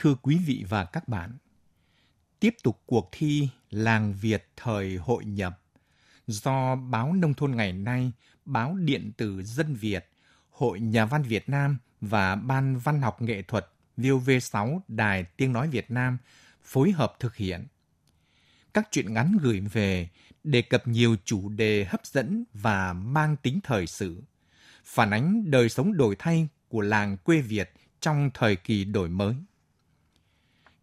Thưa quý vị và các bạn, tiếp tục cuộc thi Làng Việt thời hội nhập do Báo Nông thôn ngày nay, Báo Điện tử Dân Việt, Hội Nhà văn Việt Nam và Ban Văn học Nghệ thuật VOV6 Đài Tiếng Nói Việt Nam phối hợp thực hiện. Các truyện ngắn gửi về đề cập nhiều chủ đề hấp dẫn và mang tính thời sự, phản ánh đời sống đổi thay của làng quê Việt trong thời kỳ đổi mới.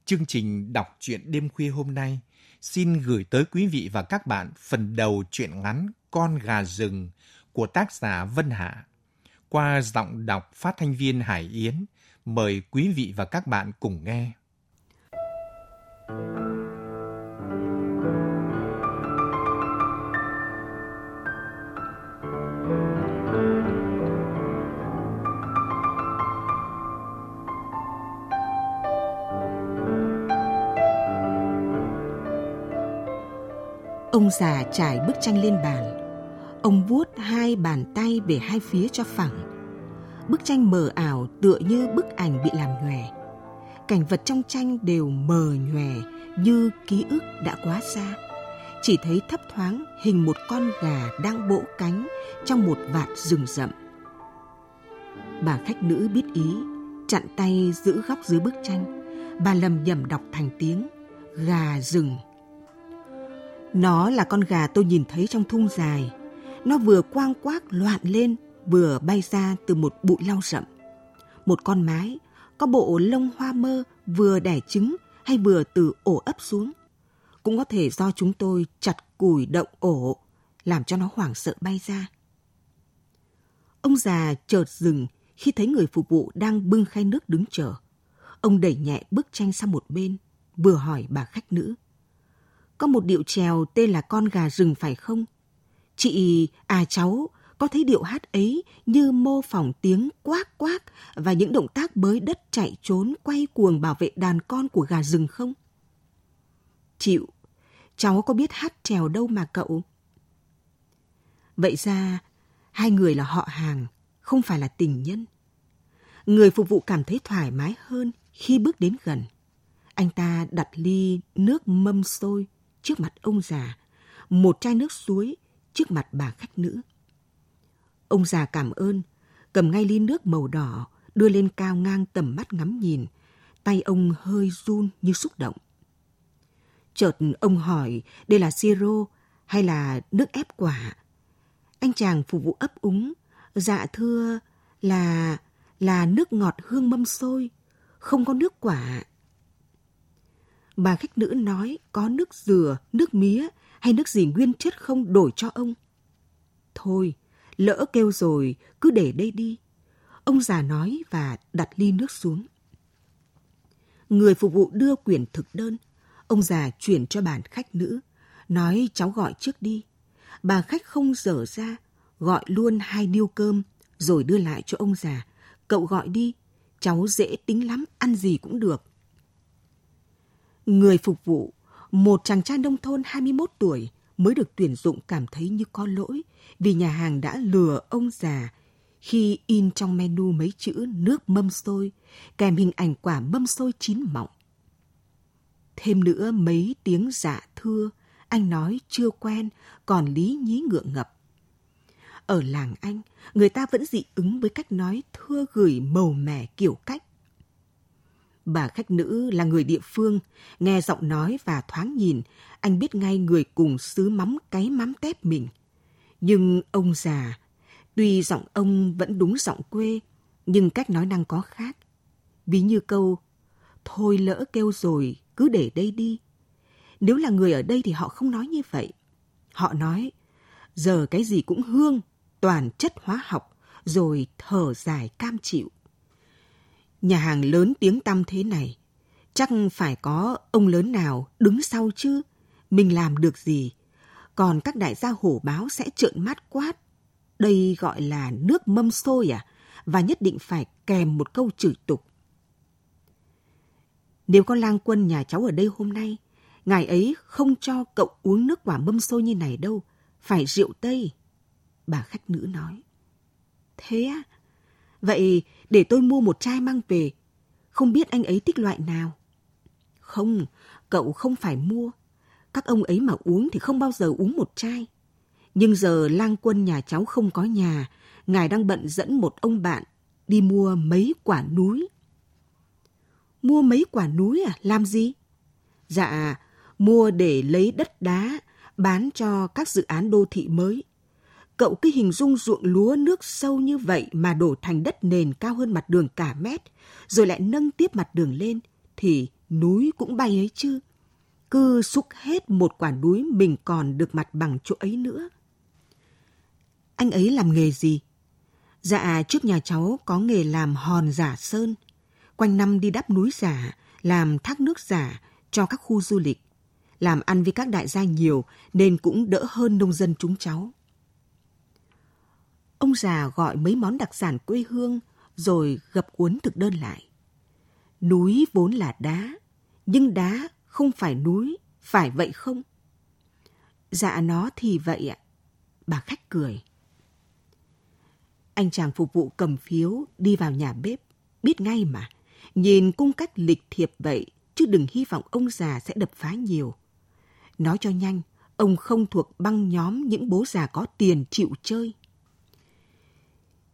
Chương trình đọc truyện đêm khuya hôm nay xin gửi tới quý vị và các bạn phần đầu truyện ngắn Con gà rừng của tác giả Vân Hạ. Qua giọng đọc phát thanh viên Hải Yến, mời quý vị và các bạn cùng nghe. Ông già trải bức tranh lên bàn. Ông vuốt hai bàn tay về hai phía cho phẳng. Bức tranh mờ ảo tựa như bức ảnh bị làm nhòe. Cảnh vật trong tranh đều mờ nhòe như ký ức đã quá xa. Chỉ thấy thấp thoáng hình một con gà đang bỗ cánh trong một vạt rừng rậm. Bà khách nữ biết ý, chặn tay giữ góc dưới bức tranh. Bà lầm nhầm đọc thành tiếng gà rừng nó là con gà tôi nhìn thấy trong thung dài. Nó vừa quang quác loạn lên, vừa bay ra từ một bụi lau rậm. Một con mái, có bộ lông hoa mơ vừa đẻ trứng hay vừa từ ổ ấp xuống. Cũng có thể do chúng tôi chặt củi động ổ, làm cho nó hoảng sợ bay ra. Ông già chợt dừng khi thấy người phục vụ đang bưng khay nước đứng chờ. Ông đẩy nhẹ bức tranh sang một bên, vừa hỏi bà khách nữ có một điệu trèo tên là Con gà rừng phải không? Chị, à cháu, có thấy điệu hát ấy như mô phỏng tiếng quác quác và những động tác bới đất chạy trốn quay cuồng bảo vệ đàn con của gà rừng không? Chịu, cháu có biết hát trèo đâu mà cậu. Vậy ra, hai người là họ hàng, không phải là tình nhân. Người phục vụ cảm thấy thoải mái hơn khi bước đến gần. Anh ta đặt ly nước mâm sôi trước mặt ông già, một chai nước suối trước mặt bà khách nữ. Ông già cảm ơn, cầm ngay ly nước màu đỏ, đưa lên cao ngang tầm mắt ngắm nhìn, tay ông hơi run như xúc động. Chợt ông hỏi đây là siro hay là nước ép quả. Anh chàng phục vụ ấp úng, dạ thưa là là nước ngọt hương mâm xôi, không có nước quả. Bà khách nữ nói có nước dừa, nước mía hay nước gì nguyên chất không đổi cho ông. Thôi, lỡ kêu rồi, cứ để đây đi. Ông già nói và đặt ly nước xuống. Người phục vụ đưa quyển thực đơn. Ông già chuyển cho bàn khách nữ, nói cháu gọi trước đi. Bà khách không dở ra, gọi luôn hai điêu cơm, rồi đưa lại cho ông già. Cậu gọi đi, cháu dễ tính lắm, ăn gì cũng được. Người phục vụ, một chàng trai nông thôn 21 tuổi mới được tuyển dụng cảm thấy như có lỗi vì nhà hàng đã lừa ông già khi in trong menu mấy chữ nước mâm xôi kèm hình ảnh quả mâm xôi chín mọng. Thêm nữa mấy tiếng dạ thưa, anh nói chưa quen, còn lý nhí ngượng ngập. Ở làng anh, người ta vẫn dị ứng với cách nói thưa gửi màu mẻ kiểu cách. Bà khách nữ là người địa phương, nghe giọng nói và thoáng nhìn, anh biết ngay người cùng xứ mắm cái mắm tép mình. Nhưng ông già, tuy giọng ông vẫn đúng giọng quê, nhưng cách nói năng có khác. Ví như câu, thôi lỡ kêu rồi, cứ để đây đi. Nếu là người ở đây thì họ không nói như vậy. Họ nói, giờ cái gì cũng hương, toàn chất hóa học, rồi thở dài cam chịu. Nhà hàng lớn tiếng tăm thế này, chắc phải có ông lớn nào đứng sau chứ. Mình làm được gì? Còn các đại gia hổ báo sẽ trợn mắt quát. Đây gọi là nước mâm xôi à? Và nhất định phải kèm một câu chửi tục. Nếu có lang quân nhà cháu ở đây hôm nay, ngài ấy không cho cậu uống nước quả mâm xôi như này đâu, phải rượu Tây. Bà khách nữ nói. Thế á? Vậy để tôi mua một chai mang về. Không biết anh ấy thích loại nào. Không, cậu không phải mua. Các ông ấy mà uống thì không bao giờ uống một chai. Nhưng giờ lang quân nhà cháu không có nhà, ngài đang bận dẫn một ông bạn đi mua mấy quả núi. Mua mấy quả núi à? Làm gì? Dạ, mua để lấy đất đá, bán cho các dự án đô thị mới. Cậu cứ hình dung ruộng lúa nước sâu như vậy mà đổ thành đất nền cao hơn mặt đường cả mét, rồi lại nâng tiếp mặt đường lên, thì núi cũng bay ấy chứ. Cứ xúc hết một quả núi mình còn được mặt bằng chỗ ấy nữa. Anh ấy làm nghề gì? Dạ, trước nhà cháu có nghề làm hòn giả sơn. Quanh năm đi đắp núi giả, làm thác nước giả cho các khu du lịch. Làm ăn với các đại gia nhiều nên cũng đỡ hơn nông dân chúng cháu. Ông già gọi mấy món đặc sản quê hương rồi gập cuốn thực đơn lại. Núi vốn là đá, nhưng đá không phải núi, phải vậy không? Dạ nó thì vậy ạ. Bà khách cười. Anh chàng phục vụ cầm phiếu đi vào nhà bếp, biết ngay mà. Nhìn cung cách lịch thiệp vậy, chứ đừng hy vọng ông già sẽ đập phá nhiều. Nói cho nhanh, ông không thuộc băng nhóm những bố già có tiền chịu chơi.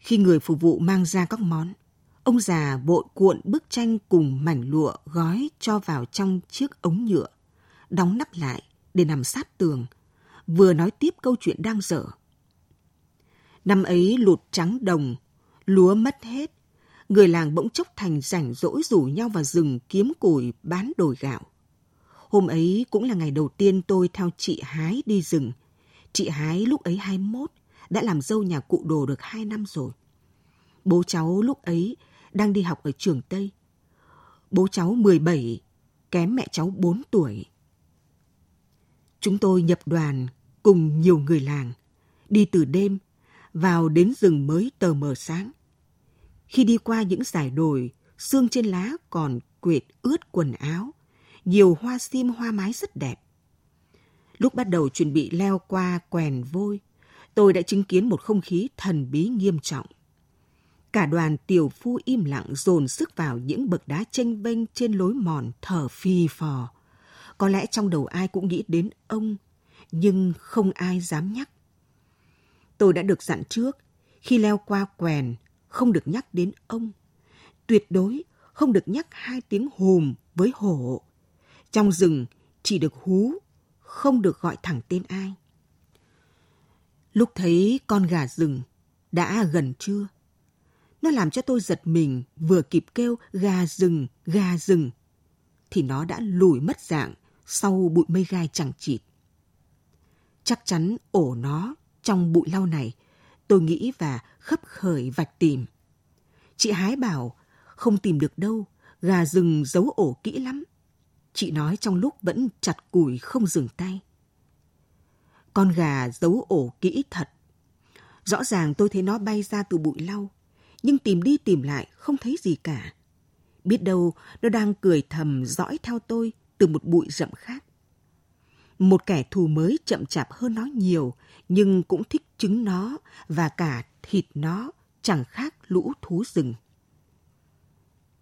Khi người phục vụ mang ra các món, ông già vội cuộn bức tranh cùng mảnh lụa gói cho vào trong chiếc ống nhựa, đóng nắp lại để nằm sát tường, vừa nói tiếp câu chuyện đang dở. Năm ấy lụt trắng đồng, lúa mất hết, người làng bỗng chốc thành rảnh rỗi rủ nhau vào rừng kiếm củi bán đổi gạo. Hôm ấy cũng là ngày đầu tiên tôi theo chị Hái đi rừng. Chị Hái lúc ấy 21, đã làm dâu nhà cụ đồ được 2 năm rồi. Bố cháu lúc ấy đang đi học ở trường Tây. Bố cháu 17, kém mẹ cháu 4 tuổi. Chúng tôi nhập đoàn cùng nhiều người làng, đi từ đêm, vào đến rừng mới tờ mờ sáng. Khi đi qua những dải đồi, xương trên lá còn quệt ướt quần áo, nhiều hoa sim hoa mái rất đẹp. Lúc bắt đầu chuẩn bị leo qua quèn vôi, tôi đã chứng kiến một không khí thần bí nghiêm trọng. Cả đoàn tiểu phu im lặng dồn sức vào những bậc đá tranh vênh trên lối mòn thở phì phò. Có lẽ trong đầu ai cũng nghĩ đến ông, nhưng không ai dám nhắc. Tôi đã được dặn trước, khi leo qua quèn, không được nhắc đến ông. Tuyệt đối không được nhắc hai tiếng hùm với hổ. Trong rừng chỉ được hú, không được gọi thẳng tên ai. Lúc thấy con gà rừng đã gần trưa, nó làm cho tôi giật mình vừa kịp kêu gà rừng, gà rừng. Thì nó đã lùi mất dạng sau bụi mây gai chẳng chịt. Chắc chắn ổ nó trong bụi lau này, tôi nghĩ và khấp khởi vạch tìm. Chị Hái bảo không tìm được đâu, gà rừng giấu ổ kỹ lắm. Chị nói trong lúc vẫn chặt củi không dừng tay. Con gà giấu ổ kỹ thật. Rõ ràng tôi thấy nó bay ra từ bụi lau, nhưng tìm đi tìm lại không thấy gì cả. Biết đâu nó đang cười thầm dõi theo tôi từ một bụi rậm khác. Một kẻ thù mới chậm chạp hơn nó nhiều, nhưng cũng thích trứng nó và cả thịt nó chẳng khác lũ thú rừng.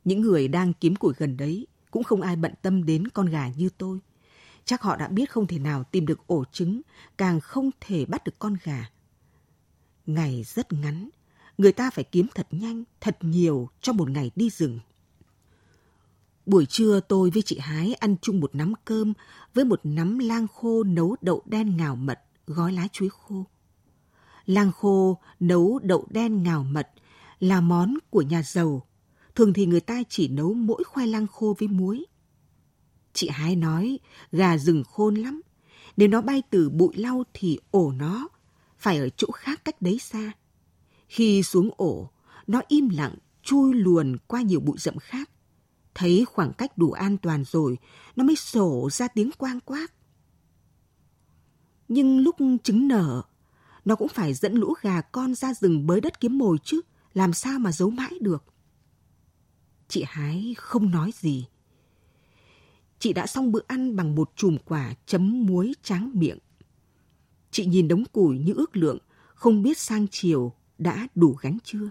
Những người đang kiếm củi gần đấy cũng không ai bận tâm đến con gà như tôi. Chắc họ đã biết không thể nào tìm được ổ trứng, càng không thể bắt được con gà. Ngày rất ngắn, người ta phải kiếm thật nhanh, thật nhiều cho một ngày đi rừng. Buổi trưa tôi với chị Hái ăn chung một nắm cơm với một nắm lang khô nấu đậu đen ngào mật, gói lá chuối khô. Lang khô nấu đậu đen ngào mật là món của nhà giàu. Thường thì người ta chỉ nấu mỗi khoai lang khô với muối. Chị Hái nói gà rừng khôn lắm. Nếu nó bay từ bụi lau thì ổ nó phải ở chỗ khác cách đấy xa. Khi xuống ổ, nó im lặng chui luồn qua nhiều bụi rậm khác. Thấy khoảng cách đủ an toàn rồi, nó mới sổ ra tiếng quang quác. Nhưng lúc trứng nở, nó cũng phải dẫn lũ gà con ra rừng bới đất kiếm mồi chứ, làm sao mà giấu mãi được. Chị Hái không nói gì. Chị đã xong bữa ăn bằng một chùm quả chấm muối tráng miệng. Chị nhìn đống củi như ước lượng, không biết sang chiều đã đủ gánh chưa.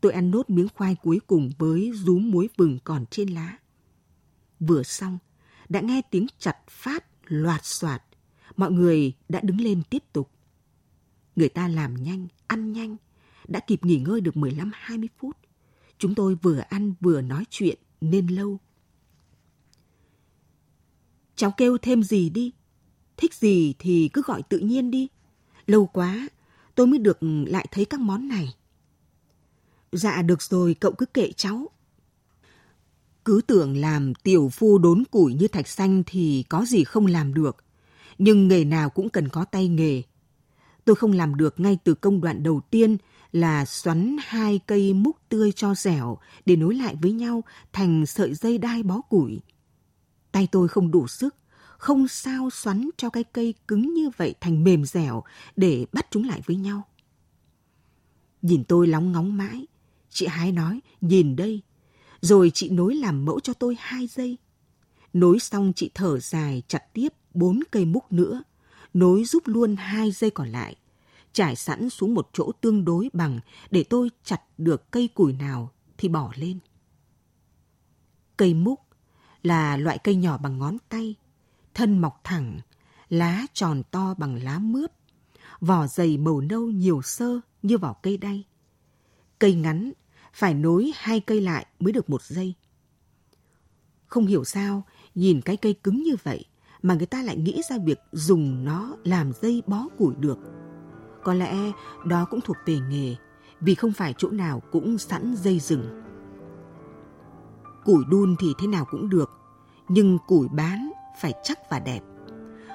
Tôi ăn nốt miếng khoai cuối cùng với rúm muối vừng còn trên lá. Vừa xong, đã nghe tiếng chặt phát, loạt soạt. Mọi người đã đứng lên tiếp tục. Người ta làm nhanh, ăn nhanh, đã kịp nghỉ ngơi được 15-20 phút. Chúng tôi vừa ăn vừa nói chuyện nên lâu. Cháu kêu thêm gì đi. Thích gì thì cứ gọi tự nhiên đi. Lâu quá, tôi mới được lại thấy các món này. Dạ được rồi, cậu cứ kệ cháu. Cứ tưởng làm tiểu phu đốn củi như thạch xanh thì có gì không làm được. Nhưng nghề nào cũng cần có tay nghề. Tôi không làm được ngay từ công đoạn đầu tiên là xoắn hai cây múc tươi cho dẻo để nối lại với nhau thành sợi dây đai bó củi. Tay tôi không đủ sức, không sao xoắn cho cái cây cứng như vậy thành mềm dẻo để bắt chúng lại với nhau. Nhìn tôi lóng ngóng mãi, chị Hái nói, nhìn đây. Rồi chị nối làm mẫu cho tôi hai giây. Nối xong chị thở dài chặt tiếp bốn cây múc nữa, nối giúp luôn hai dây còn lại trải sẵn xuống một chỗ tương đối bằng để tôi chặt được cây củi nào thì bỏ lên. Cây múc là loại cây nhỏ bằng ngón tay, thân mọc thẳng, lá tròn to bằng lá mướp, vỏ dày màu nâu nhiều sơ như vỏ cây đay. Cây ngắn phải nối hai cây lại mới được một giây. Không hiểu sao, nhìn cái cây cứng như vậy mà người ta lại nghĩ ra việc dùng nó làm dây bó củi được. Có lẽ đó cũng thuộc về nghề, vì không phải chỗ nào cũng sẵn dây rừng. Củi đun thì thế nào cũng được, nhưng củi bán phải chắc và đẹp.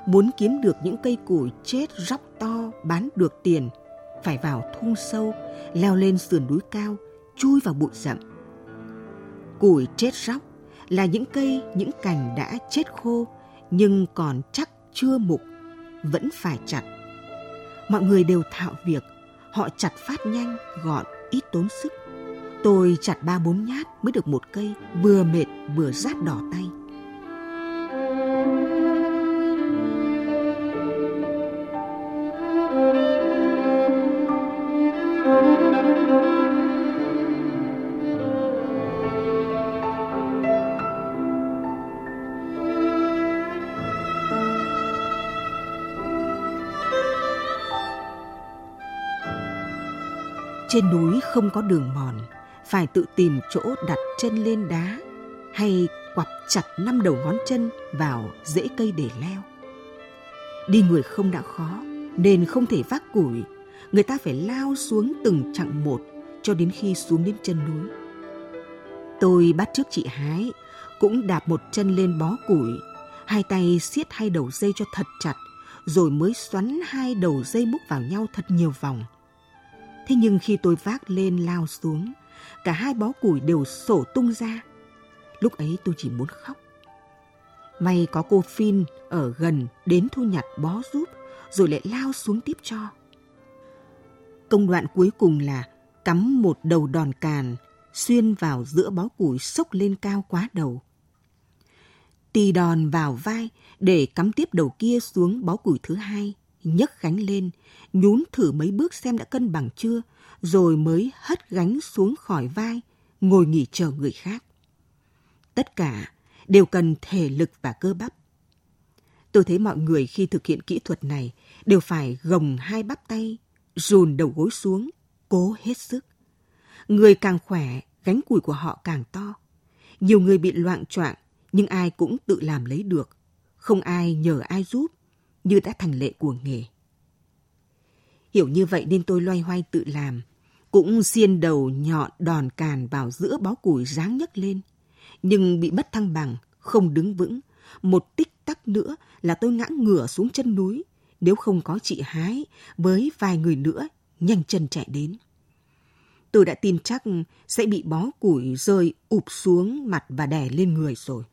Muốn kiếm được những cây củi chết róc to bán được tiền, phải vào thung sâu, leo lên sườn núi cao, chui vào bụi rậm. Củi chết róc là những cây, những cành đã chết khô nhưng còn chắc chưa mục, vẫn phải chặt Mọi người đều thạo việc, họ chặt phát nhanh, gọn, ít tốn sức. Tôi chặt ba bốn nhát mới được một cây, vừa mệt vừa rát đỏ tay. Trên núi không có đường mòn, phải tự tìm chỗ đặt chân lên đá hay quặp chặt năm đầu ngón chân vào rễ cây để leo. Đi người không đã khó, nên không thể vác củi, người ta phải lao xuống từng chặng một cho đến khi xuống đến chân núi. Tôi bắt trước chị Hái, cũng đạp một chân lên bó củi, hai tay siết hai đầu dây cho thật chặt, rồi mới xoắn hai đầu dây múc vào nhau thật nhiều vòng – Thế nhưng khi tôi vác lên lao xuống, cả hai bó củi đều sổ tung ra. Lúc ấy tôi chỉ muốn khóc. May có cô Phin ở gần đến thu nhặt bó giúp, rồi lại lao xuống tiếp cho. Công đoạn cuối cùng là cắm một đầu đòn càn xuyên vào giữa bó củi sốc lên cao quá đầu. Tì đòn vào vai để cắm tiếp đầu kia xuống bó củi thứ hai nhấc gánh lên, nhún thử mấy bước xem đã cân bằng chưa, rồi mới hất gánh xuống khỏi vai, ngồi nghỉ chờ người khác. Tất cả đều cần thể lực và cơ bắp. Tôi thấy mọi người khi thực hiện kỹ thuật này đều phải gồng hai bắp tay, rùn đầu gối xuống, cố hết sức. Người càng khỏe, gánh củi của họ càng to. Nhiều người bị loạn choạng, nhưng ai cũng tự làm lấy được. Không ai nhờ ai giúp, như đã thành lệ của nghề. Hiểu như vậy nên tôi loay hoay tự làm, cũng xiên đầu nhọn đòn càn vào giữa bó củi ráng nhấc lên. Nhưng bị mất thăng bằng, không đứng vững. Một tích tắc nữa là tôi ngã ngửa xuống chân núi, nếu không có chị Hái với vài người nữa nhanh chân chạy đến. Tôi đã tin chắc sẽ bị bó củi rơi ụp xuống mặt và đè lên người rồi.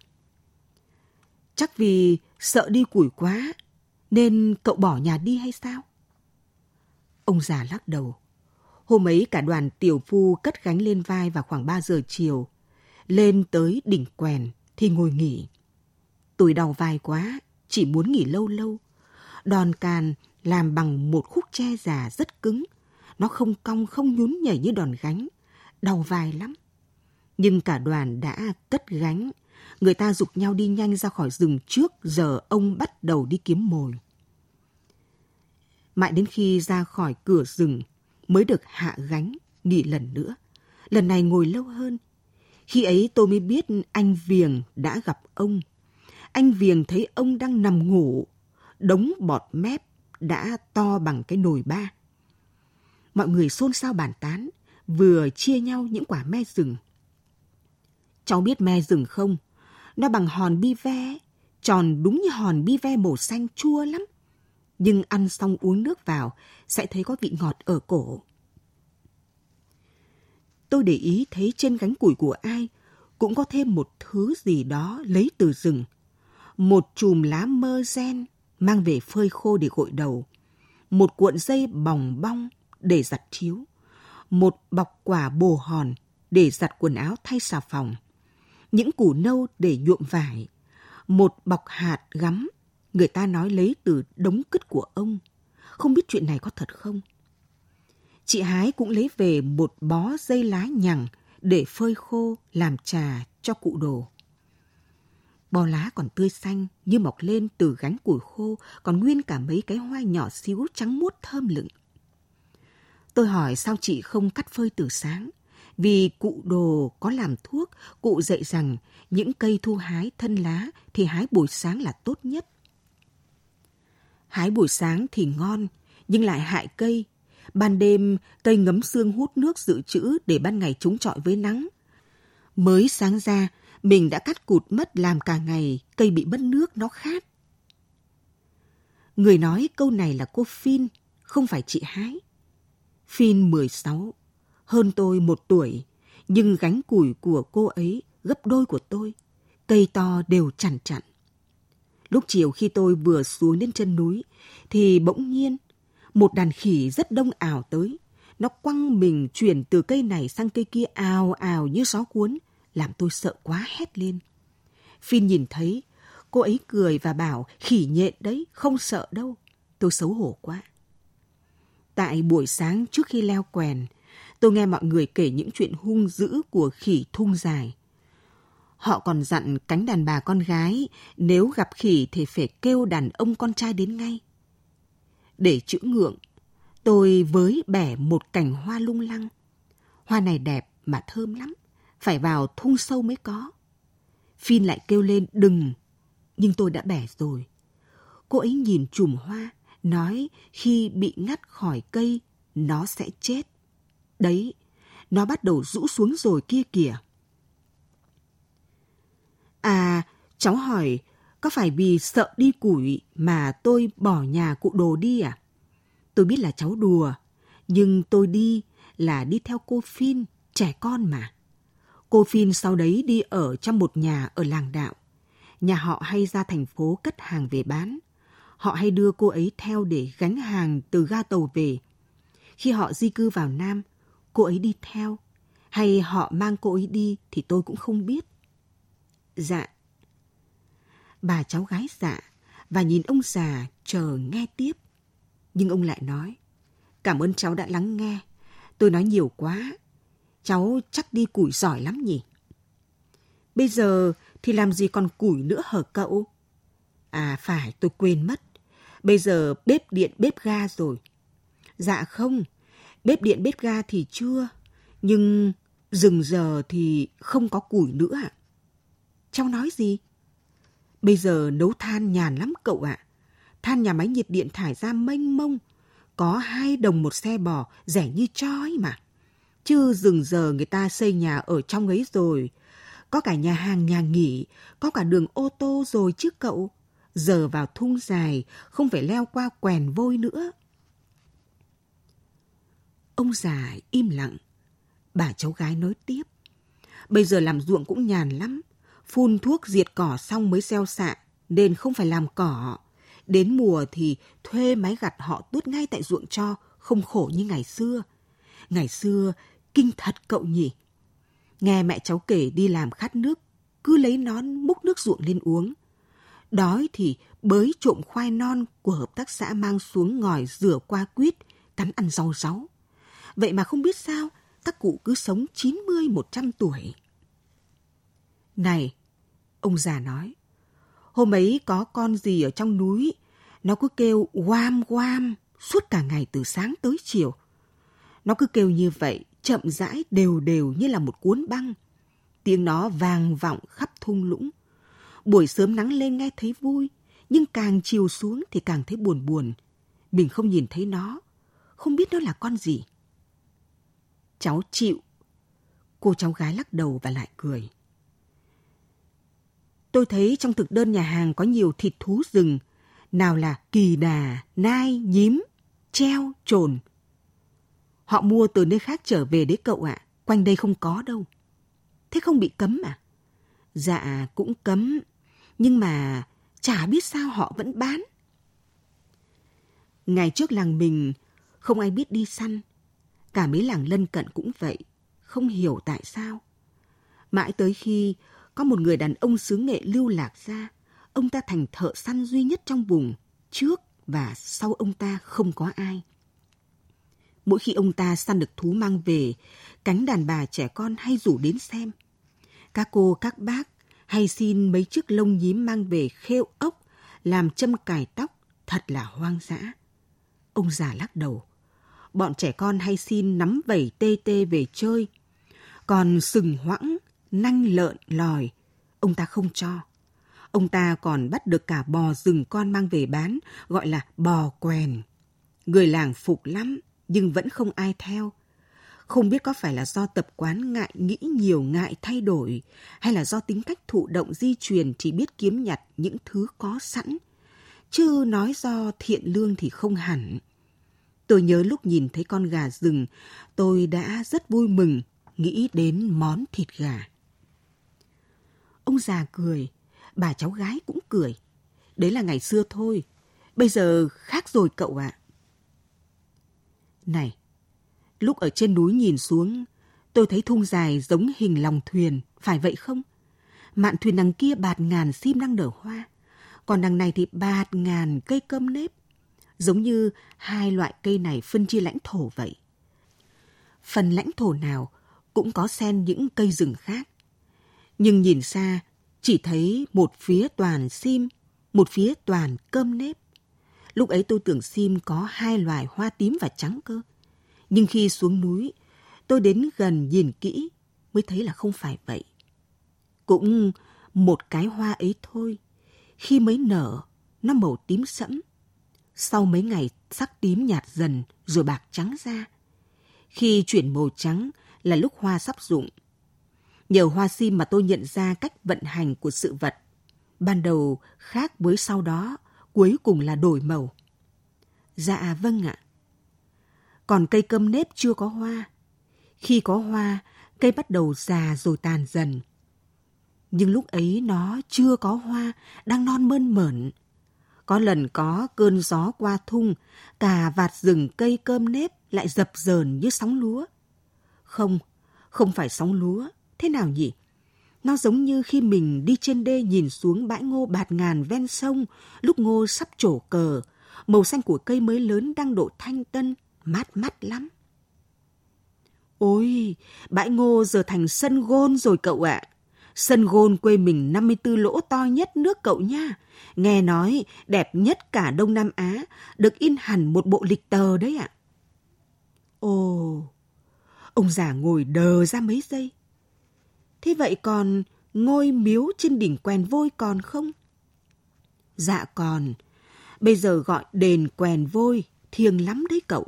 Chắc vì sợ đi củi quá nên cậu bỏ nhà đi hay sao? Ông già lắc đầu. Hôm ấy cả đoàn tiểu phu cất gánh lên vai vào khoảng 3 giờ chiều. Lên tới đỉnh quèn thì ngồi nghỉ. Tôi đau vai quá, chỉ muốn nghỉ lâu lâu. Đòn càn làm bằng một khúc tre già rất cứng. Nó không cong không nhún nhảy như đòn gánh. Đau vai lắm. Nhưng cả đoàn đã cất gánh. Người ta dục nhau đi nhanh ra khỏi rừng trước giờ ông bắt đầu đi kiếm mồi. Mãi đến khi ra khỏi cửa rừng mới được hạ gánh, nghỉ lần nữa. Lần này ngồi lâu hơn. Khi ấy tôi mới biết anh Viềng đã gặp ông. Anh Viềng thấy ông đang nằm ngủ, đống bọt mép đã to bằng cái nồi ba. Mọi người xôn xao bàn tán, vừa chia nhau những quả me rừng. Cháu biết me rừng không? Nó bằng hòn bi ve, tròn đúng như hòn bi ve màu xanh chua lắm nhưng ăn xong uống nước vào, sẽ thấy có vị ngọt ở cổ. Tôi để ý thấy trên gánh củi của ai, cũng có thêm một thứ gì đó lấy từ rừng. Một chùm lá mơ gen mang về phơi khô để gội đầu. Một cuộn dây bòng bong để giặt chiếu. Một bọc quả bồ hòn để giặt quần áo thay xà phòng. Những củ nâu để nhuộm vải. Một bọc hạt gắm người ta nói lấy từ đống cứt của ông. Không biết chuyện này có thật không? Chị Hái cũng lấy về một bó dây lá nhằng để phơi khô làm trà cho cụ đồ. Bò lá còn tươi xanh như mọc lên từ gánh củi khô, còn nguyên cả mấy cái hoa nhỏ xíu trắng muốt thơm lựng. Tôi hỏi sao chị không cắt phơi từ sáng? Vì cụ đồ có làm thuốc, cụ dạy rằng những cây thu hái thân lá thì hái buổi sáng là tốt nhất. Hái buổi sáng thì ngon, nhưng lại hại cây. Ban đêm, cây ngấm xương hút nước dự trữ để ban ngày chống chọi với nắng. Mới sáng ra, mình đã cắt cụt mất làm cả ngày, cây bị mất nước nó khát. Người nói câu này là cô Phin, không phải chị Hái. Phin 16, hơn tôi một tuổi, nhưng gánh củi của cô ấy gấp đôi của tôi. Cây to đều chằn chặn. Lúc chiều khi tôi vừa xuống đến chân núi, thì bỗng nhiên, một đàn khỉ rất đông ảo tới. Nó quăng mình chuyển từ cây này sang cây kia ào ào như gió cuốn, làm tôi sợ quá hét lên. Phin nhìn thấy, cô ấy cười và bảo khỉ nhện đấy, không sợ đâu. Tôi xấu hổ quá. Tại buổi sáng trước khi leo quèn, tôi nghe mọi người kể những chuyện hung dữ của khỉ thung dài. Họ còn dặn cánh đàn bà con gái nếu gặp khỉ thì phải kêu đàn ông con trai đến ngay. Để chữ ngượng, tôi với bẻ một cành hoa lung lăng. Hoa này đẹp mà thơm lắm, phải vào thung sâu mới có. Phin lại kêu lên đừng, nhưng tôi đã bẻ rồi. Cô ấy nhìn chùm hoa, nói khi bị ngắt khỏi cây, nó sẽ chết. Đấy, nó bắt đầu rũ xuống rồi kia kìa. À, cháu hỏi, có phải vì sợ đi củi mà tôi bỏ nhà cụ đồ đi à? Tôi biết là cháu đùa, nhưng tôi đi là đi theo cô Phin, trẻ con mà. Cô Phin sau đấy đi ở trong một nhà ở làng đạo. Nhà họ hay ra thành phố cất hàng về bán. Họ hay đưa cô ấy theo để gánh hàng từ ga tàu về. Khi họ di cư vào Nam, cô ấy đi theo. Hay họ mang cô ấy đi thì tôi cũng không biết. Dạ. Bà cháu gái dạ và nhìn ông già chờ nghe tiếp. Nhưng ông lại nói, cảm ơn cháu đã lắng nghe. Tôi nói nhiều quá. Cháu chắc đi củi giỏi lắm nhỉ? Bây giờ thì làm gì còn củi nữa hở cậu? À phải, tôi quên mất. Bây giờ bếp điện bếp ga rồi. Dạ không, bếp điện bếp ga thì chưa. Nhưng dừng giờ thì không có củi nữa ạ. À? Cháu nói gì? Bây giờ nấu than nhàn lắm cậu ạ. Than nhà máy nhiệt điện thải ra mênh mông. Có hai đồng một xe bò, rẻ như chói mà. Chứ dừng giờ người ta xây nhà ở trong ấy rồi. Có cả nhà hàng nhà nghỉ, có cả đường ô tô rồi chứ cậu. Giờ vào thung dài, không phải leo qua quèn vôi nữa. Ông già im lặng. Bà cháu gái nói tiếp. Bây giờ làm ruộng cũng nhàn lắm. Phun thuốc diệt cỏ xong mới gieo xạ, nên không phải làm cỏ. Đến mùa thì thuê máy gặt họ tuốt ngay tại ruộng cho, không khổ như ngày xưa. Ngày xưa, kinh thật cậu nhỉ? Nghe mẹ cháu kể đi làm khát nước, cứ lấy nón múc nước ruộng lên uống. Đói thì bới trộm khoai non của hợp tác xã mang xuống ngòi rửa qua quýt, cắn ăn rau ráu. Vậy mà không biết sao, các cụ cứ sống 90-100 tuổi. Này, ông già nói, hôm ấy có con gì ở trong núi, nó cứ kêu oam oam suốt cả ngày từ sáng tới chiều. Nó cứ kêu như vậy, chậm rãi đều đều như là một cuốn băng. Tiếng nó vang vọng khắp thung lũng. Buổi sớm nắng lên nghe thấy vui, nhưng càng chiều xuống thì càng thấy buồn buồn. Mình không nhìn thấy nó, không biết nó là con gì. Cháu chịu. Cô cháu gái lắc đầu và lại cười. Tôi thấy trong thực đơn nhà hàng có nhiều thịt thú rừng, nào là kỳ đà, nai, nhím, treo, trồn. Họ mua từ nơi khác trở về đấy cậu ạ, quanh đây không có đâu. Thế không bị cấm à? Dạ, cũng cấm, nhưng mà chả biết sao họ vẫn bán. Ngày trước làng mình không ai biết đi săn, cả mấy làng lân cận cũng vậy, không hiểu tại sao. Mãi tới khi có một người đàn ông xứ nghệ lưu lạc ra, ông ta thành thợ săn duy nhất trong vùng, trước và sau ông ta không có ai. Mỗi khi ông ta săn được thú mang về, cánh đàn bà trẻ con hay rủ đến xem. Các cô, các bác hay xin mấy chiếc lông nhím mang về khêu ốc, làm châm cài tóc, thật là hoang dã. Ông già lắc đầu. Bọn trẻ con hay xin nắm vẩy tê tê về chơi. Còn sừng hoãng, nanh lợn, lòi, ông ta không cho. Ông ta còn bắt được cả bò rừng con mang về bán, gọi là bò quèn. Người làng phục lắm, nhưng vẫn không ai theo. Không biết có phải là do tập quán ngại nghĩ nhiều ngại thay đổi, hay là do tính cách thụ động di truyền chỉ biết kiếm nhặt những thứ có sẵn. Chứ nói do thiện lương thì không hẳn. Tôi nhớ lúc nhìn thấy con gà rừng, tôi đã rất vui mừng nghĩ đến món thịt gà. Ông già cười, bà cháu gái cũng cười. Đấy là ngày xưa thôi, bây giờ khác rồi cậu ạ. À. Này, lúc ở trên núi nhìn xuống, tôi thấy thung dài giống hình lòng thuyền, phải vậy không? Mạn thuyền đằng kia bạt ngàn sim đang nở hoa, còn đằng này thì bạt ngàn cây cơm nếp, giống như hai loại cây này phân chia lãnh thổ vậy. Phần lãnh thổ nào cũng có xen những cây rừng khác. Nhưng nhìn xa, chỉ thấy một phía toàn sim, một phía toàn cơm nếp. Lúc ấy tôi tưởng sim có hai loài hoa tím và trắng cơ. Nhưng khi xuống núi, tôi đến gần nhìn kỹ mới thấy là không phải vậy. Cũng một cái hoa ấy thôi, khi mới nở, nó màu tím sẫm. Sau mấy ngày sắc tím nhạt dần rồi bạc trắng ra. Khi chuyển màu trắng là lúc hoa sắp rụng. Nhờ hoa sim mà tôi nhận ra cách vận hành của sự vật. Ban đầu khác với sau đó, cuối cùng là đổi màu. Dạ vâng ạ. Còn cây cơm nếp chưa có hoa. Khi có hoa, cây bắt đầu già rồi tàn dần. Nhưng lúc ấy nó chưa có hoa, đang non mơn mởn. Có lần có cơn gió qua thung, cả vạt rừng cây cơm nếp lại dập dờn như sóng lúa. Không, không phải sóng lúa, thế nào nhỉ? Nó giống như khi mình đi trên đê nhìn xuống bãi ngô bạt ngàn ven sông, lúc ngô sắp trổ cờ, màu xanh của cây mới lớn đang độ thanh tân, mát mắt lắm. Ôi, bãi ngô giờ thành sân gôn rồi cậu ạ. Sân gôn quê mình 54 lỗ to nhất nước cậu nha. Nghe nói đẹp nhất cả Đông Nam Á, được in hẳn một bộ lịch tờ đấy ạ. Ồ, ông già ngồi đờ ra mấy giây. Thế vậy còn ngôi miếu trên đỉnh quèn vôi còn không? Dạ còn. Bây giờ gọi đền quèn vôi, thiêng lắm đấy cậu.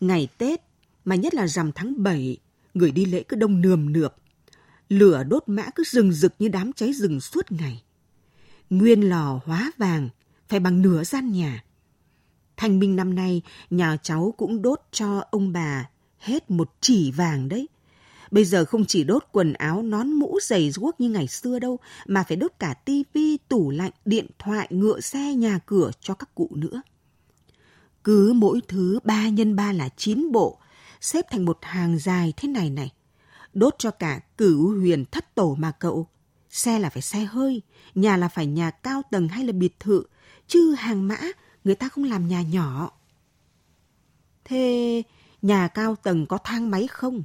Ngày Tết, mà nhất là rằm tháng 7, người đi lễ cứ đông nườm nượp. Lửa đốt mã cứ rừng rực như đám cháy rừng suốt ngày. Nguyên lò hóa vàng, phải bằng nửa gian nhà. Thanh minh năm nay, nhà cháu cũng đốt cho ông bà hết một chỉ vàng đấy. Bây giờ không chỉ đốt quần áo, nón mũ, giày guốc như ngày xưa đâu, mà phải đốt cả tivi, tủ lạnh, điện thoại, ngựa xe, nhà cửa cho các cụ nữa. Cứ mỗi thứ ba nhân ba là chín bộ, xếp thành một hàng dài thế này này. Đốt cho cả cửu huyền thất tổ mà cậu. Xe là phải xe hơi, nhà là phải nhà cao tầng hay là biệt thự, chứ hàng mã người ta không làm nhà nhỏ. Thế nhà cao tầng có thang máy không?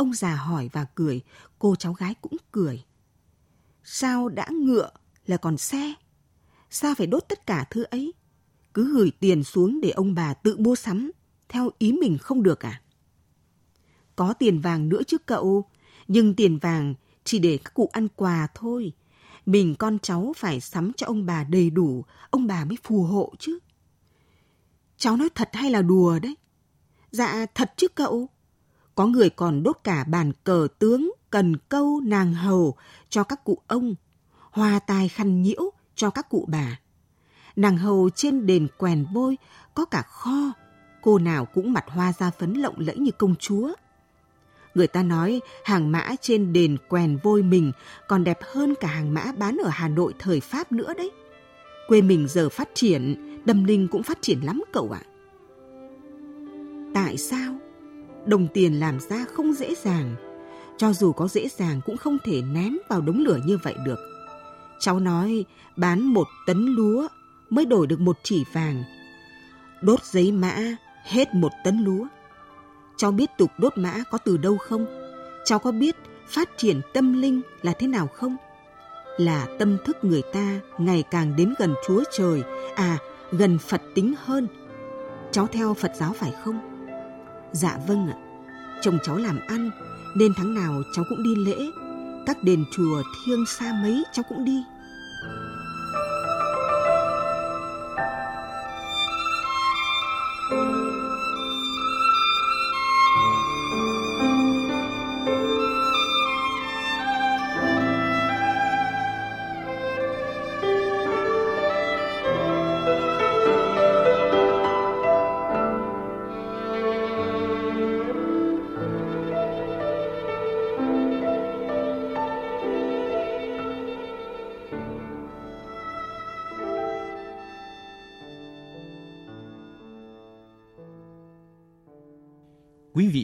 Ông già hỏi và cười, cô cháu gái cũng cười. Sao đã ngựa là còn xe? Sao phải đốt tất cả thứ ấy? Cứ gửi tiền xuống để ông bà tự mua sắm, theo ý mình không được à? Có tiền vàng nữa chứ cậu, nhưng tiền vàng chỉ để các cụ ăn quà thôi. Mình con cháu phải sắm cho ông bà đầy đủ, ông bà mới phù hộ chứ. Cháu nói thật hay là đùa đấy? Dạ thật chứ cậu. Có người còn đốt cả bàn cờ tướng, cần câu, nàng hầu cho các cụ ông, hoa tài khăn nhiễu cho các cụ bà. Nàng hầu trên đền quèn vôi có cả kho, cô nào cũng mặt hoa da phấn lộng lẫy như công chúa. Người ta nói hàng mã trên đền quèn vôi mình còn đẹp hơn cả hàng mã bán ở Hà Nội thời Pháp nữa đấy. Quê mình giờ phát triển, đâm ninh cũng phát triển lắm cậu ạ. Tại sao? Đồng tiền làm ra không dễ dàng. Cho dù có dễ dàng cũng không thể ném vào đống lửa như vậy được. Cháu nói bán một tấn lúa mới đổi được một chỉ vàng. Đốt giấy mã hết một tấn lúa. Cháu biết tục đốt mã có từ đâu không? Cháu có biết phát triển tâm linh là thế nào không? Là tâm thức người ta ngày càng đến gần Chúa Trời, à, gần Phật tính hơn. Cháu theo Phật giáo phải không? Dạ vâng ạ. Chồng cháu làm ăn, nên tháng nào cháu cũng đi lễ. Các đền chùa thiêng xa mấy cháu cũng đi.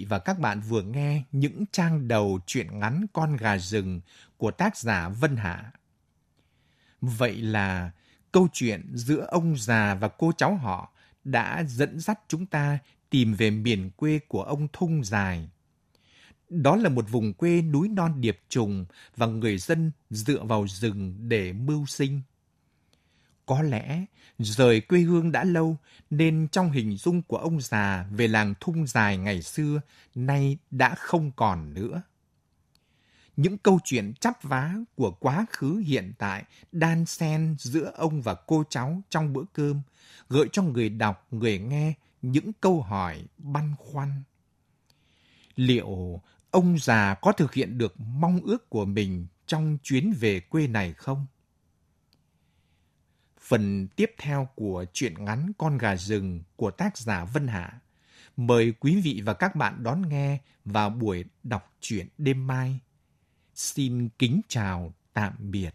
Vị và các bạn vừa nghe những trang đầu truyện ngắn Con gà rừng của tác giả Vân Hạ. Vậy là câu chuyện giữa ông già và cô cháu họ đã dẫn dắt chúng ta tìm về miền quê của ông Thung Dài. Đó là một vùng quê núi non điệp trùng và người dân dựa vào rừng để mưu sinh. Có lẽ rời quê hương đã lâu nên trong hình dung của ông già về làng thung dài ngày xưa nay đã không còn nữa. Những câu chuyện chắp vá của quá khứ hiện tại đan xen giữa ông và cô cháu trong bữa cơm, gợi cho người đọc, người nghe những câu hỏi băn khoăn. Liệu ông già có thực hiện được mong ước của mình trong chuyến về quê này không? Phần tiếp theo của truyện ngắn Con gà rừng của tác giả Vân Hạ. Mời quý vị và các bạn đón nghe vào buổi đọc truyện đêm mai. Xin kính chào, tạm biệt.